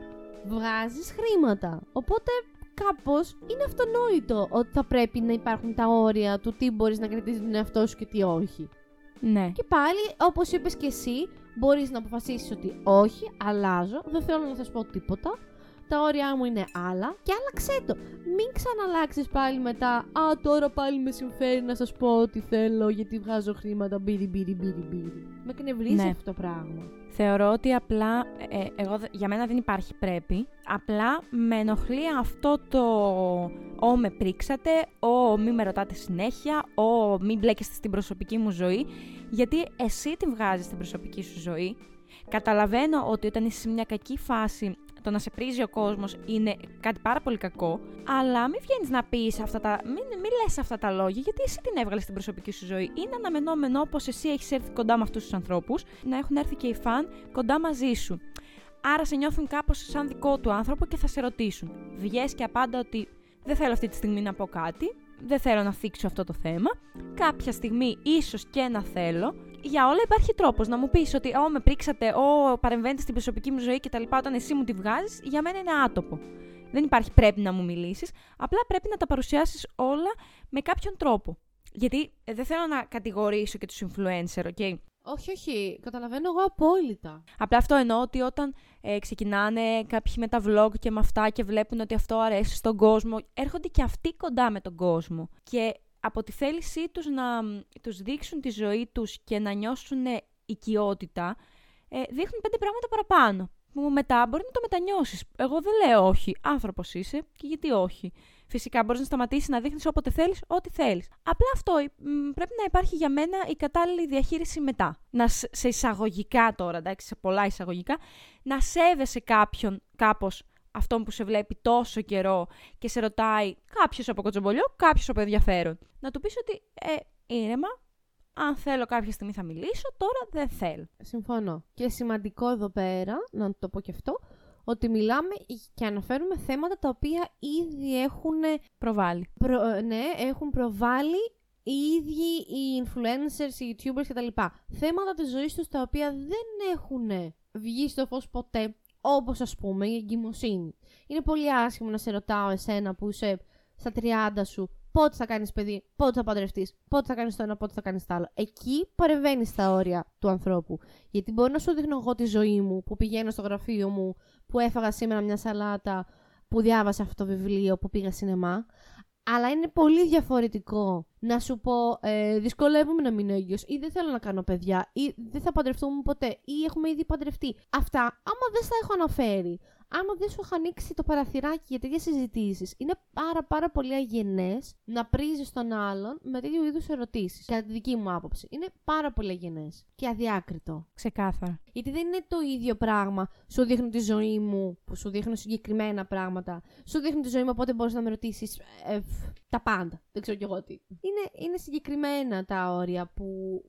βγάζεις χρήματα. Οπότε κάπως είναι αυτονόητο ότι θα πρέπει να υπάρχουν τα όρια του τι μπορείς να κρατήσεις τον εαυτό σου και τι όχι. Ναι. Και πάλι, όπως είπες και εσύ, μπορείς να αποφασίσεις ότι όχι, αλλάζω, δεν θέλω να σας πω τίποτα, τα όρια μου είναι άλλα και άλλαξέ το. Μην ξαναλλάξεις πάλι μετά, α, τώρα πάλι με συμφέρει να σας πω ότι θέλω γιατί βγάζω χρήματα, μπίρι, μπίρι, μπίρι, μπίρι. Με εκνευρίζει Ναι. αυτό το πράγμα. Θεωρώ ότι απλά, ε, εγώ, δε- για μένα δεν υπάρχει πρέπει, απλά με ενοχλεί αυτό το «Ω με πρίξατε», «Ω μη με ρωτάτε συνέχεια», «Ω μη μπλέκεστε στην προσωπική μου ζωή», γιατί εσύ την βγάζεις στην προσωπική σου ζωή. Καταλαβαίνω ότι όταν είσαι σε μια κακή φάση, το να σε πρίζει ο κόσμος είναι κάτι πάρα πολύ κακό, αλλά μην βγαίνεις να πεις αυτά τα. Μην, μην λες αυτά τα λόγια, γιατί εσύ την έβγαλες στην προσωπική σου ζωή. Είναι αναμενόμενο πω εσύ έχεις έρθει κοντά με αυτούς τους ανθρώπους, να έχουν έρθει και οι φαν κοντά μαζί σου. Άρα σε νιώθουν κάπως σαν δικό του άνθρωπο και θα σε ρωτήσουν. Βγες και απάντα ότι δεν θέλω αυτή τη στιγμή να πω κάτι, δεν θέλω να θίξω αυτό το θέμα. Κάποια στιγμή ίσως και να θέλω. Για όλα υπάρχει τρόπος να μου πεις ότι «Ω, με πρίξατε, ω, παρεμβαίνετε στην προσωπική μου ζωή» κτλ. Όταν εσύ μου τη βγάζεις, για μένα είναι άτοπο. Δεν υπάρχει πρέπει να μου μιλήσεις, απλά πρέπει να τα παρουσιάσεις όλα με κάποιον τρόπο. Γιατί ε, δεν θέλω να κατηγορήσω και τους influencer, ok. Όχι, όχι, καταλαβαίνω εγώ απόλυτα. Απλά αυτό εννοώ ότι όταν ε, ξεκινάνε κάποιοι με τα vlog και με αυτά και βλέπουν ότι αυτό αρέσει στον κόσμο, έρχονται και αυτοί κοντά με τον κόσμο. Και από τη θέλησή τους να μ, τους δείξουν τη ζωή τους και να νιώσουν οικειότητα, ε, δείχνουν πέντε πράγματα παραπάνω. Που μετά μπορεί να το μετανιώσεις. Εγώ δεν λέω όχι. Άνθρωπος είσαι και γιατί όχι. Φυσικά μπορείς να σταματήσεις να δείχνεις όποτε θέλεις, ό,τι θέλεις. Απλά αυτό μ, πρέπει να υπάρχει για μένα η κατάλληλη διαχείριση μετά. Να σ- σε εισαγωγικά τώρα, εντάξει, σε πολλά εισαγωγικά, να σέβεσαι κάποιον κάπως αυτόν που σε βλέπει τόσο καιρό και σε ρωτάει κάποιος από κοτσομπολιό, κάποιος από ενδιαφέρον. Να του πεις ότι, ε, ήρεμα, αν θέλω κάποια στιγμή θα μιλήσω, τώρα δεν θέλω. Συμφωνώ. Και σημαντικό εδώ πέρα, να το πω και αυτό, ότι μιλάμε και αναφέρουμε θέματα τα οποία ήδη έχουν, Προβάλλει. προ, ε, ναι, έχουν προβάλει οι ίδιοι οι influencers, οι youtubers κτλ. Θέματα της ζωής τους τα οποία δεν έχουν βγει στο φως ποτέ, όπως ας πούμε η εγκυμοσύνη. Είναι πολύ άσχημο να σε ρωτάω εσένα που είσαι στα 30 σου πότε θα κάνεις παιδί, πότε θα παντρευτείς, πότε θα κάνεις το ένα, πότε θα κάνεις το άλλο. Εκεί παρεμβαίνεις στα όρια του ανθρώπου. Γιατί μπορεί να σου δείχνω εγώ τη ζωή μου που πηγαίνω στο γραφείο μου, που έφαγα σήμερα μια σαλάτα, που διάβασα αυτό το βιβλίο, που πήγα σινεμά. Αλλά είναι πολύ διαφορετικό να σου πω ε, δυσκολεύομαι να μείνω έγκυος ή δεν θέλω να κάνω παιδιά ή δεν θα παντρευτούμε ποτέ ή έχουμε ήδη παντρευτεί. Αυτά, άμα δεν στα έχω αναφέρει, άμα δεν σου έχω ανοίξει το παραθυράκι για τέτοιες συζητήσεις, είναι πάρα πάρα πολύ αγενές να πρίζεις τον άλλον με τέτοιου είδους ερωτήσεις. Κατά τη δική μου άποψη. Είναι πάρα πολύ αγενές και αδιάκριτο. Ξεκάθαρα. Γιατί δεν είναι το ίδιο πράγμα. Σου δείχνω τη ζωή μου, που σου δείχνω συγκεκριμένα πράγματα. Σου δείχνω τη ζωή μου, οπότε μπορείς να με ρωτήσεις τα πάντα. Δεν ξέρω κι εγώ τι. Είναι, είναι συγκεκριμένα τα όρια που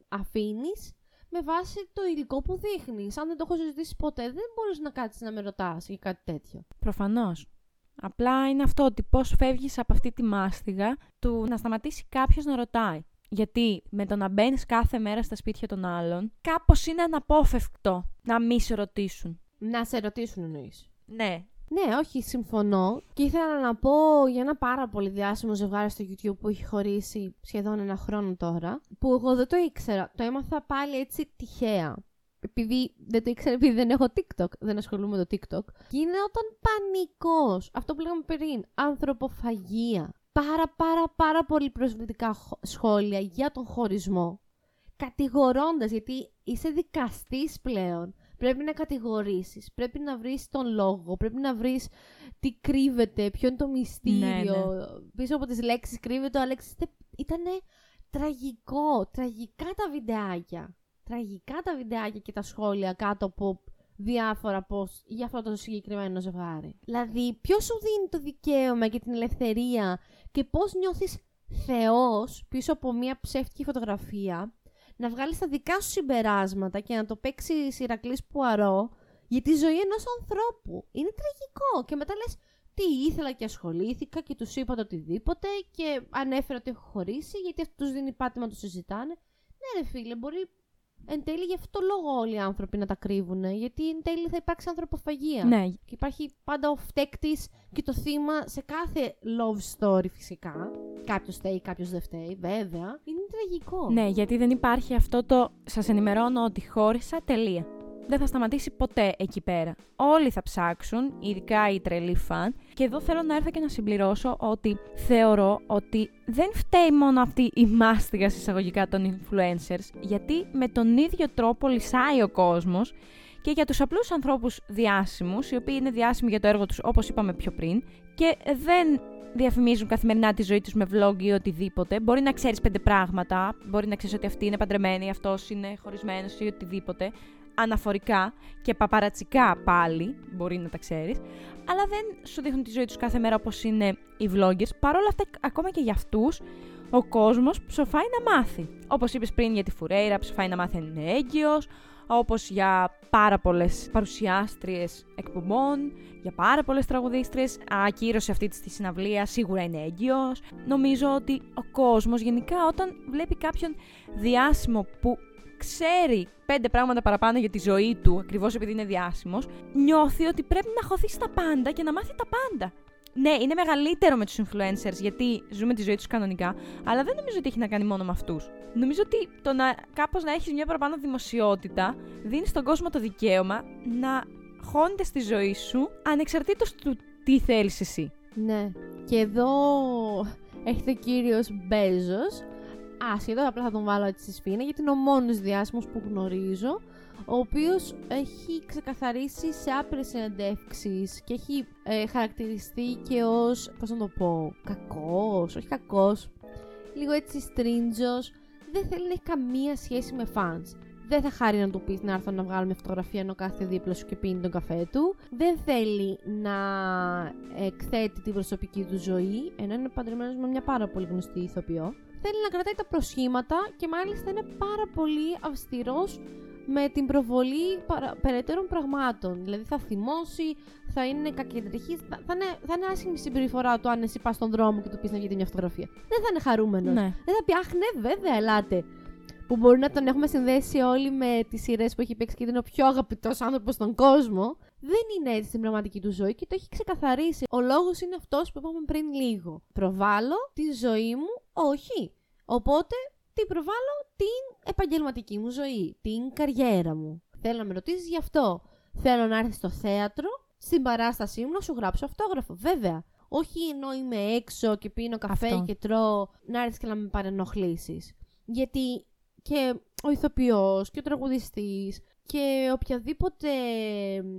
αφήνεις με βάση το υλικό που δείχνεις. Αν δεν το έχω συζητήσει ποτέ, δεν μπορείς να κάτσεις να με ρωτάς για κάτι τέτοιο. Προφανώς. Απλά είναι αυτό ότι πώς φεύγεις από αυτή τη μάστιγα του να σταματήσει κάποιος να ρωτάει. Γιατί με το να μπαίνεις κάθε μέρα στα σπίτια των άλλων, κάπως είναι αναπόφευκτο να μη σε ρωτήσουν. Να σε ρωτήσουν εννοείς. Ναι. Ναι, όχι, συμφωνώ. Και ήθελα να πω για ένα πάρα πολύ διάσημο ζευγάρι στο YouTube που έχει χωρίσει σχεδόν ένα χρόνο τώρα, που εγώ δεν το ήξερα. Το έμαθα πάλι έτσι τυχαία. Επειδή δεν το ήξερα, επειδή δεν έχω TikTok, δεν ασχολούμαι με το TikTok. Και είναι όταν πανικός, αυτό που λέγαμε πριν, ανθρωποφαγία. Πάρα πάρα πάρα πολύ προσβλητικά χο- σχόλια για τον χωρισμό. Κατηγορώντας, γιατί είσαι δικαστής πλέον. Πρέπει να κατηγορήσεις, πρέπει να βρεις τον λόγο, πρέπει να βρεις τι κρύβεται, ποιο είναι το μυστήριο. Πίσω από τις λέξεις κρύβεται ο Αλέξης. Ήταν τραγικό, τραγικά τα βιντεάκια. τραγικά τα βιντεάκια και τα σχόλια κάτω από διάφορα post για αυτό το συγκεκριμένο ζευγάρι. Δηλαδή, ποιος σου δίνει το δικαίωμα και την ελευθερία και πώς νιώθεις θεός πίσω από μια ψεύτικη φωτογραφία να βγάλεις τα δικά σου συμπεράσματα και να το παίξει Ηρακλής Πουαρό για τη ζωή ενός ανθρώπου. Είναι τραγικό. Και μετά λες, τι ήθελα και ασχολήθηκα και τους είπα το οτιδήποτε και ανέφερα ότι έχω χωρίσει γιατί αυτό τους δίνει πάτημα, το συζητάνε. Ναι ρε φίλε, μπορεί εν τέλει γι' αυτό λόγο όλοι οι άνθρωποι να τα κρύβουν. Γιατί εν τέλει θα υπάρξει ανθρωποφαγία. Ναι. Και υπάρχει πάντα ο φταίκτης και το θύμα σε κάθε love story φυσικά. Κάποιος φταίει, κάποιος δεν φταίει, βέβαια. Είναι τραγικό. Ναι, γιατί δεν υπάρχει αυτό το. Σας ενημερώνω ότι χώρισα τελεία. Δεν θα σταματήσει ποτέ εκεί πέρα. Όλοι θα ψάξουν, ειδικά οι τρελοί φαν. Και εδώ θέλω να έρθω και να συμπληρώσω ότι θεωρώ ότι δεν φταίει μόνο αυτή η μάστιγα εισαγωγικά των influencers, γιατί με τον ίδιο τρόπο λυσάει ο κόσμος και για τους απλούς ανθρώπους διάσημους, οι οποίοι είναι διάσημοι για το έργο τους όπως είπαμε πιο πριν και δεν διαφημίζουν καθημερινά τη ζωή τους με vlog ή οτιδήποτε. Μπορεί να ξέρεις πέντε πράγματα, μπορεί να ξέρεις ότι αυτή είναι παντρεμένη, αυτός είναι χωρισμένος ή οτιδήποτε, αναφορικά και παπαρατσικά πάλι, μπορεί να τα ξέρεις, αλλά δεν σου δείχνουν τη ζωή τους κάθε μέρα όπως είναι οι vloggers. Παρ' όλα αυτά, ακόμα και για αυτούς, ο κόσμος ψοφάει να μάθει. Όπως είπες πριν για τη Φουρέιρα, ψοφάει να μάθει αν είναι έγκυος, όπως για πάρα πολλές παρουσιάστριες εκπομπών, για πάρα πολλές τραγουδίστριες, ακύρωσε αυτή τη συναυλία, σίγουρα είναι έγκυος. Νομίζω ότι ο κόσμος γενικά όταν βλέπει κάποιον διάσημο που ξέρει πέντε πράγματα παραπάνω για τη ζωή του, ακριβώς επειδή είναι διάσημος, νιώθει ότι πρέπει να χωθεί στα πάντα και να μάθει τα πάντα. Ναι, είναι μεγαλύτερο με τους influencers γιατί ζούμε τη ζωή τους κανονικά, αλλά δεν νομίζω ότι έχει να κάνει μόνο με αυτούς. Νομίζω ότι το να κάπως να έχεις μια παραπάνω δημοσιότητα δίνει στον κόσμο το δικαίωμα να χώνεται στη ζωή σου ανεξαρτήτως του τι θέλεις εσύ. Ναι. Και εδώ έχετε ο κύριος Μπέζος, άσχετο, απλά θα τον βάλω έτσι στη σφήνα, γιατί είναι ο μόνος διάσημος που γνωρίζω, ο οποίος έχει ξεκαθαρίσει σε άπειρες συνεντεύξεις και έχει ε, χαρακτηριστεί και ως, πώς να το πω, κακός, όχι κακός, λίγο έτσι στρίντζος, δεν θέλει να έχει καμία σχέση με fans. Δεν θα χάρει να του πεις να έρθω να βγάλω μια φωτογραφία ενώ κάθεται δίπλα σου και πίνει τον καφέ του. Δεν θέλει να εκθέτει την προσωπική του ζωή, ενώ είναι παντρεμένος με μια πάρα πολύ γνωστή ηθοποιό θέλει να κρατάει τα προσχήματα και μάλιστα είναι πάρα πολύ αυστηρός με την προβολή παρα... περαιτέρων πραγμάτων. Δηλαδή θα θυμώσει, θα είναι κακεντρικής, θα, θα, είναι, θα είναι άσχημη συμπεριφορά του αν εσύ πας στον δρόμο και του πεις να γίνει μια φωτογραφία. Δεν θα είναι χαρούμενος. Ναι. Δεν θα πει, Αχ, ναι, βέβαια, ελάτε. Που μπορεί να τον έχουμε συνδέσει όλοι με τις σειρές που έχει παίξει και είναι ο πιο αγαπητός άνθρωπος στον κόσμο. Δεν είναι έτσι στην πραγματική του ζωή και το έχει ξεκαθαρίσει. Ο λόγος είναι αυτός που είπαμε πριν λίγο. Προβάλλω τη ζωή μου, όχι. Οπότε τι προβάλλω; Την επαγγελματική μου ζωή, την καριέρα μου. Θέλω να με ρωτήσεις γι' αυτό. Θέλω να έρθει στο θέατρο, στην παράστασή μου να σου γράψω αυτόγραφο. Βέβαια. Όχι ενώ είμαι έξω και πίνω καφέ Αυτό. και τρώω, να έρθεις και να με παρενοχλήσεις. Γιατί και ο ηθοποιός και ο τραγουδιστής και οποιαδήποτε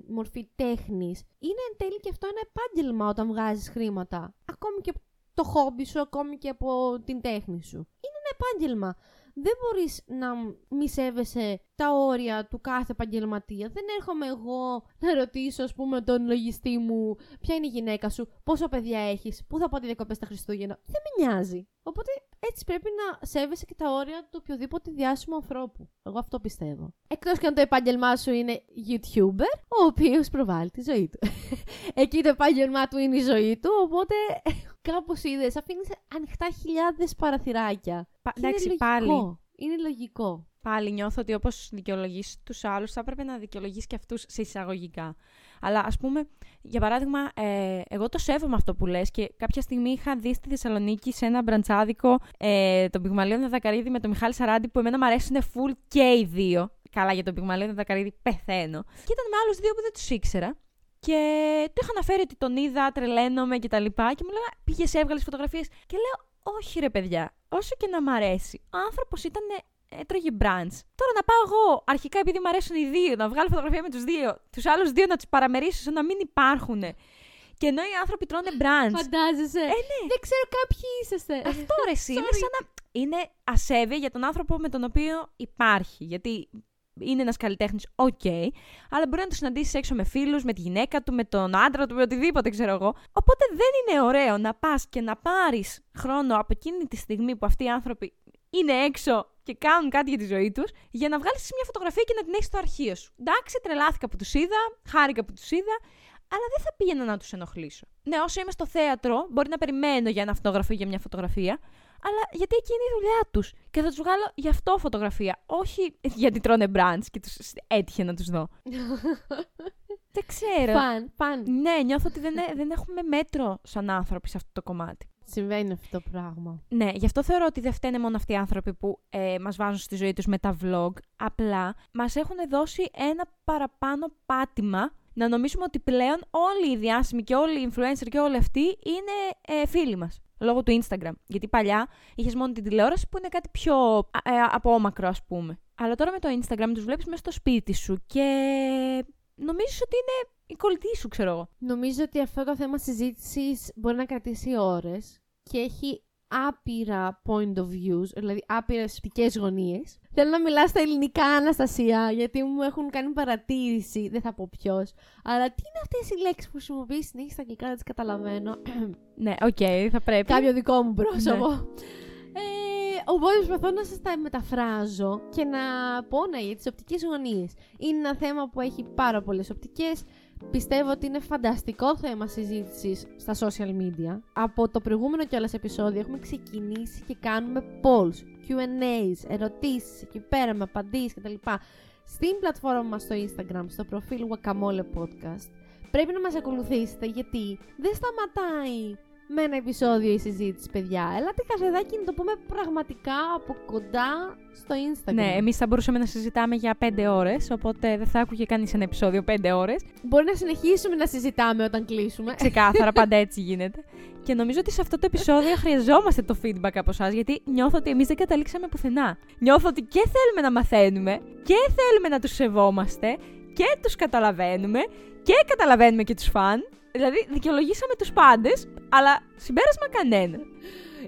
μορφή τέχνης είναι εν τέλει και αυτό ένα επάγγελμα όταν βγάζεις χρήματα. Ακόμη και το χόμπι σου, ακόμη και από την τέχνη σου. Είναι ένα επάγγελμα. Δεν μπορείς να μη σέβεσαι τα όρια του κάθε επαγγελματία. Δεν έρχομαι εγώ να ρωτήσω, ας πούμε, τον λογιστή μου ποια είναι η γυναίκα σου, πόσα παιδιά έχεις, πού θα πάτε διακοπές τα Χριστούγεννα. Δεν με νοιάζει. Οπότε έτσι πρέπει να σέβεσαι και τα όρια του οποιοδήποτε διάσημου ανθρώπου. Εγώ αυτό πιστεύω. Εκτός και αν το επάγγελμά σου είναι YouTuber, ο οποίος προβάλλει τη ζωή του. Εκεί το επάγγελμά του είναι η ζωή του, οπότε κάπως είδες, αφήνεις ανοιχτά χιλιάδες παραθυράκια. Πα- Και είναι εντάξει, λογικό. πάλι. Είναι λογικό. Πάλι νιώθω ότι όπως δικαιολογείς τους άλλους, θα έπρεπε να δικαιολογείς και αυτούς σε εισαγωγικά. Αλλά ας πούμε, για παράδειγμα, ε, εγώ το σέβομαι αυτό που λες και κάποια στιγμή είχα δει στη Θεσσαλονίκη σε ένα μπραντσάδικο ε, τον Πυγμαλίον Δακαρίδη με τον Μιχάλη Σαράντη που εμένα μου αρέσουν full και οι δύο. Καλά, για τον Πυγμαλίον Δακαρίδη πεθαίνω. Και ήταν με άλλους δύο που δεν τους ήξερα. Και του είχα αναφέρει ότι τον είδα, τρελαίνομαι και τα λοιπά. Και μου λέγανε, πήγες, έβγαλες φωτογραφίες. Και λέω, Όχι, ρε παιδιά, όσο και να μ' αρέσει. Ο άνθρωπος ήταν έτρωγε μπραντς. Τώρα να πάω εγώ, αρχικά επειδή μου αρέσουν οι δύο, να βγάλω φωτογραφία με τους δύο, τους άλλους δύο να τους παραμερίσω σαν να μην υπάρχουν. Και ενώ οι άνθρωποι τρώνε μπραντς. Φαντάζεσαι. Ε, ναι. Δεν ξέρω κάποιοι είσαστε. Αυτό ρε, εσύ, είναι Sorry. σαν να. Είναι ασέβεια για τον άνθρωπο με τον οποίο υπάρχει. Γιατί είναι ένας καλλιτέχνης, οκ, αλλά μπορεί να τον συναντήσεις έξω με φίλους, με τη γυναίκα του, με τον άντρα του, με οτιδήποτε, ξέρω εγώ. Οπότε δεν είναι ωραίο να πας και να πάρεις χρόνο από εκείνη τη στιγμή που αυτοί οι άνθρωποι είναι έξω και κάνουν κάτι για τη ζωή τους, για να βγάλεις μια φωτογραφία και να την έχεις στο αρχείο σου. Εντάξει, τρελάθηκα που τους είδα, χάρηκα που τους είδα, αλλά δεν θα πήγαινα να τους ενοχλήσω. Ναι, όσο είμαι στο θέατρο, μπορεί να περιμένω για ένα αυτόγραφο ή για μια φωτογραφία, αλλά γιατί εκεί είναι η δουλειά τους. Και θα τους βγάλω γι' αυτό φωτογραφία. Όχι γιατί τρώνε μπραντς και τους έτυχε να τους δω. δεν ξέρω. Φαν, φαν. Ναι, νιώθω ότι δεν, ε- δεν έχουμε μέτρο σαν άνθρωποι σε αυτό το κομμάτι. Συμβαίνει αυτό το πράγμα. Ναι, γι' αυτό θεωρώ ότι δεν φταίνε μόνο αυτοί οι άνθρωποι που ε, μας βάζουν στη ζωή τους με τα vlog. Απλά μας έχουν δώσει ένα παραπάνω πάτημα να νομίζουμε ότι πλέον όλοι οι διάσημοι και όλοι οι influencer και όλοι αυτοί είναι ε, φίλοι μας. Λόγω του Instagram. Γιατί παλιά είχες μόνο την τηλεόραση που είναι κάτι πιο ε, απόμακρο, ας πούμε. Αλλά τώρα με το Instagram τους βλέπεις μέσα στο σπίτι σου και νομίζεις ότι είναι η κολλητή σου, ξέρω εγώ. Νομίζω ότι αυτό το θέμα συζήτησης μπορεί να κρατήσει ώρες και έχει άπειρα point of views, δηλαδή άπειρες οπτικές γωνίες. Θέλω να μιλάω στα ελληνικά, Αναστασία, γιατί μου έχουν κάνει παρατήρηση, δεν θα πω ποιος. Αλλά τι είναι αυτές οι λέξεις που χρησιμοποιείς συνέχεια στα αγγλικά, δεν τις καταλαβαίνω. Ναι, οκ, θα πρέπει. Κάποιο δικό μου πρόσωπο. Ε, οπότε προσπαθώ να σας τα μεταφράζω και να πω ναι, για τις οπτικές γωνίες. Είναι ένα θέμα που έχει πάρα πολλές οπτικές. Πιστεύω ότι είναι φανταστικό θέμα συζήτησης στα social media. Από το προηγούμενο κιόλας επεισόδιο έχουμε ξεκινήσει και κάνουμε polls, Q&As, ερωτήσεις εκεί πέρα με απαντήσεις κτλ. Στην πλατφόρμα μας στο Instagram, στο προφίλ Guacamole Podcast. Πρέπει να μας ακολουθήσετε γιατί δεν σταματάει με ένα επεισόδιο η συζήτηση, παιδιά. Έλατε καφεδάκι να το πούμε πραγματικά από κοντά στο Instagram. Ναι, εμείς θα μπορούσαμε να συζητάμε για 5 ώρες, οπότε δεν θα άκουγε κανείς ένα επεισόδιο 5 ώρες. Μπορεί να συνεχίσουμε να συζητάμε όταν κλείσουμε. Ξεκάθαρα, πάντα έτσι γίνεται. Και νομίζω ότι σε αυτό το επεισόδιο χρειαζόμαστε το feedback από εσάς, γιατί νιώθω ότι εμείς δεν καταλήξαμε πουθενά. Νιώθω ότι και θέλουμε να μαθαίνουμε και θέλουμε να τους σεβόμαστε και τους καταλαβαίνουμε και καταλαβαίνουμε και τους φαν. Δηλαδή, δικαιολογήσαμε τους πάντες, αλλά συμπέρασμα κανένα.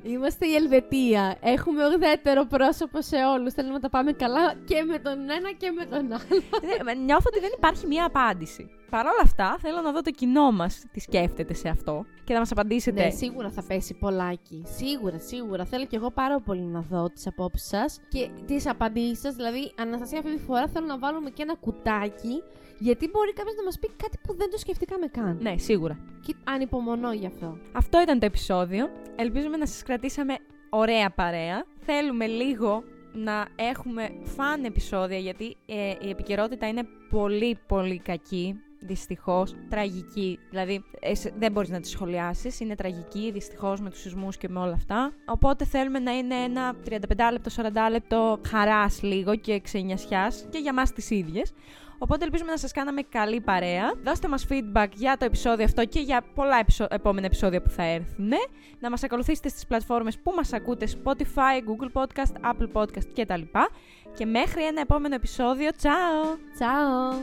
Είμαστε η Ελβετία. Έχουμε ουδέτερο πρόσωπο σε όλους. Θέλουμε να τα πάμε καλά και με τον ένα και με τον άλλο. Ναι, Νιώθω ότι δεν υπάρχει μία απάντηση. Παρ' όλα αυτά, θέλω να δω το κοινό μας τι σκέφτεται σε αυτό και να μας απαντήσετε. Ναι, σίγουρα θα πέσει πολλάκι. Σίγουρα, σίγουρα. Θέλω και εγώ πάρα πολύ να δω τις απόψεις σας και τις απαντήσεις σας. Δηλαδή, Αναστασία, αυτή τη φορά θέλω να βάλουμε και ένα κουτάκι. Γιατί μπορεί κάποιος να μας πει κάτι που δεν το σκεφτήκαμε καν. ναι, σίγουρα. Και ανυπομονώ γι' αυτό. Αυτό ήταν το επεισόδιο. Ελπίζουμε να σας κρατήσαμε ωραία παρέα. Θέλουμε λίγο να έχουμε φαν επεισόδια γιατί ε, η επικαιρότητα είναι πολύ πολύ κακή. Δυστυχώς, τραγική. Δηλαδή, ε, σε- δεν μπορείς να τη σχολιάσεις. Είναι τραγική, δυστυχώς, με τους σεισμούς και με όλα αυτά. Οπότε θέλουμε να είναι ένα 35 λεπτό, 40 λεπτό χαράς λίγο και ξενιασιάς και για μας τις ίδιες. Οπότε ελπίζουμε να σας κάναμε καλή παρέα. Δώστε μας feedback για το επεισόδιο αυτό και για πολλά επόμενα επεισόδια που θα έρθουν. Να μας ακολουθήσετε στις πλατφόρμες που μας ακούτε, Spotify, Google Podcast, Apple Podcast κτλ. Και μέχρι ένα επόμενο επεισόδιο, τσάω! Τσάω!